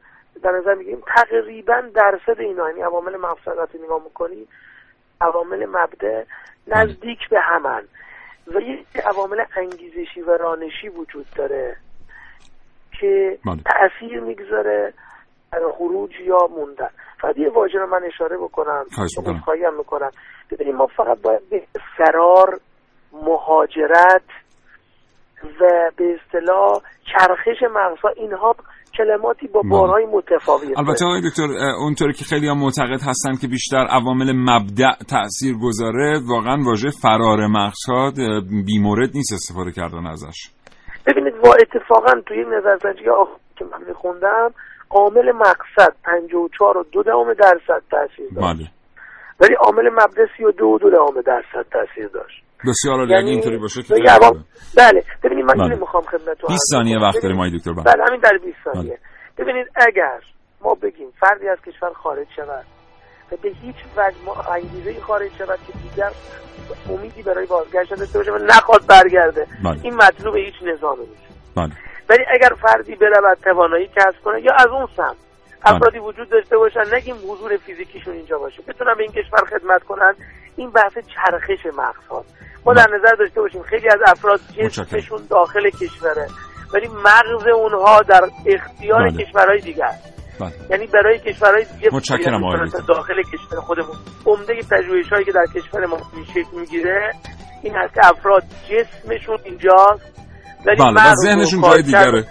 در نظر می‌گیریم تقریبا درصد اینا یعنی عوامل مفسدت رو نگاه می‌کنیم عوامل مبدع نزدیک به همن و یک عوامل انگیزشی و رانشی وجود داره که بله. تأثیر می‌گذاره در خروج یا موندن فقط یه واژه رو من اشاره بکنم می‌کنم. عذرخواهی هم می‌کنم ببینید ما فقط باید به فرار مهاجرت و به اصطلاح چرخش مغزها اینها کلماتی با بارهای متفاوتی البته آقای دکتر اونطوری که خیلی هم معتقد هستن که بیشتر عوامل مبدع تأثیر گذاره واقعا واژه فرار اه، بیمورد نیست استفاده کردن ازش. ببینید و اتفاقا توی نظرسنجی که من میخوندم عامل مقصد 54 و دو دهم درصد تاثیر داشت. بله. ولی عامل مبدا 32 و دو دهم درصد تاثیر داشت. بسیار عالی اگه اینطوری باشه که یعنی عوام- بله ببینید من بله. می‌خوام خدمتتون 20 ثانیه وقت داریم آقای دکتر بله. بله همین در 20 ثانیه ببینید اگر ما بگیم فردی از کشور خارج شود و به هیچ وجه ما انگیزه خارج شود که دیگر امیدی برای بازگشت داشته باشه و نخواد برگرده بله. این مطلوب هیچ نظامی نیست بله ولی اگر فردی برود توانایی کسب کنه یا از اون سمت افرادی وجود داشته باشن. نگیم حضور فیزیکیشون اینجا باشه. بتونن به این کشور خدمت کنن. این بحث چرخش مغز هاست ما در نظر داشته باشیم خیلی از افراد جسمشون داخل کشوره. ولی مغز اونها در اختیار بله. کشورهای دیگر. بله. یعنی برای کشورهای دیگه متشکرم. داخل کشور خودمون. عمده پژوهش هایی که در کشور ما شکل می‌گیره این هست که افراد جسمشون اینجاست. بله و ذهنشون جای دیگره.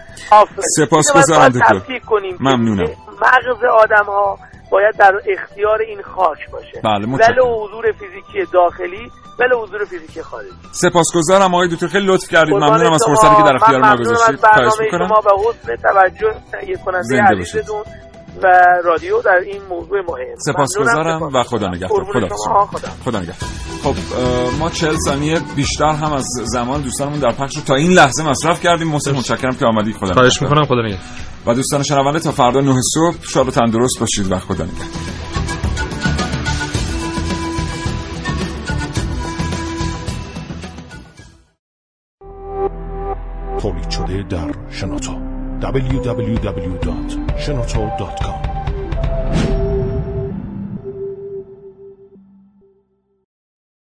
کنیم که ممنونم. مغز آدم ها باید در اختیار این خاک باشه. بله،. ولو حضور فیزیکی داخلی ولو حضور فیزیکی خارجی. سپاسگزارم آقای دکتر. خیلی لطف کردید. ممنونم از. فرصتی که در اختیار ما گذاشتید. خواهش برنامه می‌کنم. شما و حسن توجه تهیه کننده. عزیزتون. و رادیو در این موضوع مهم. سپاسگزارم. و خدا نگهدار. خدا. خدا. خدا نگهدار. خب ما چهل ثانیه بیشتر هم از زمان دوستانمون در پخش رو تا این لحظه مصرف کردیم. محسن متشکرم که آمدید. خدا خواهش. می‌کنم. خدا نگهدار. و دوستان شنونده تا فردا 9 صبح شاد و تندرست باشید و خدا نگهدار. تولید شده در شنوتو. www.shenoto.com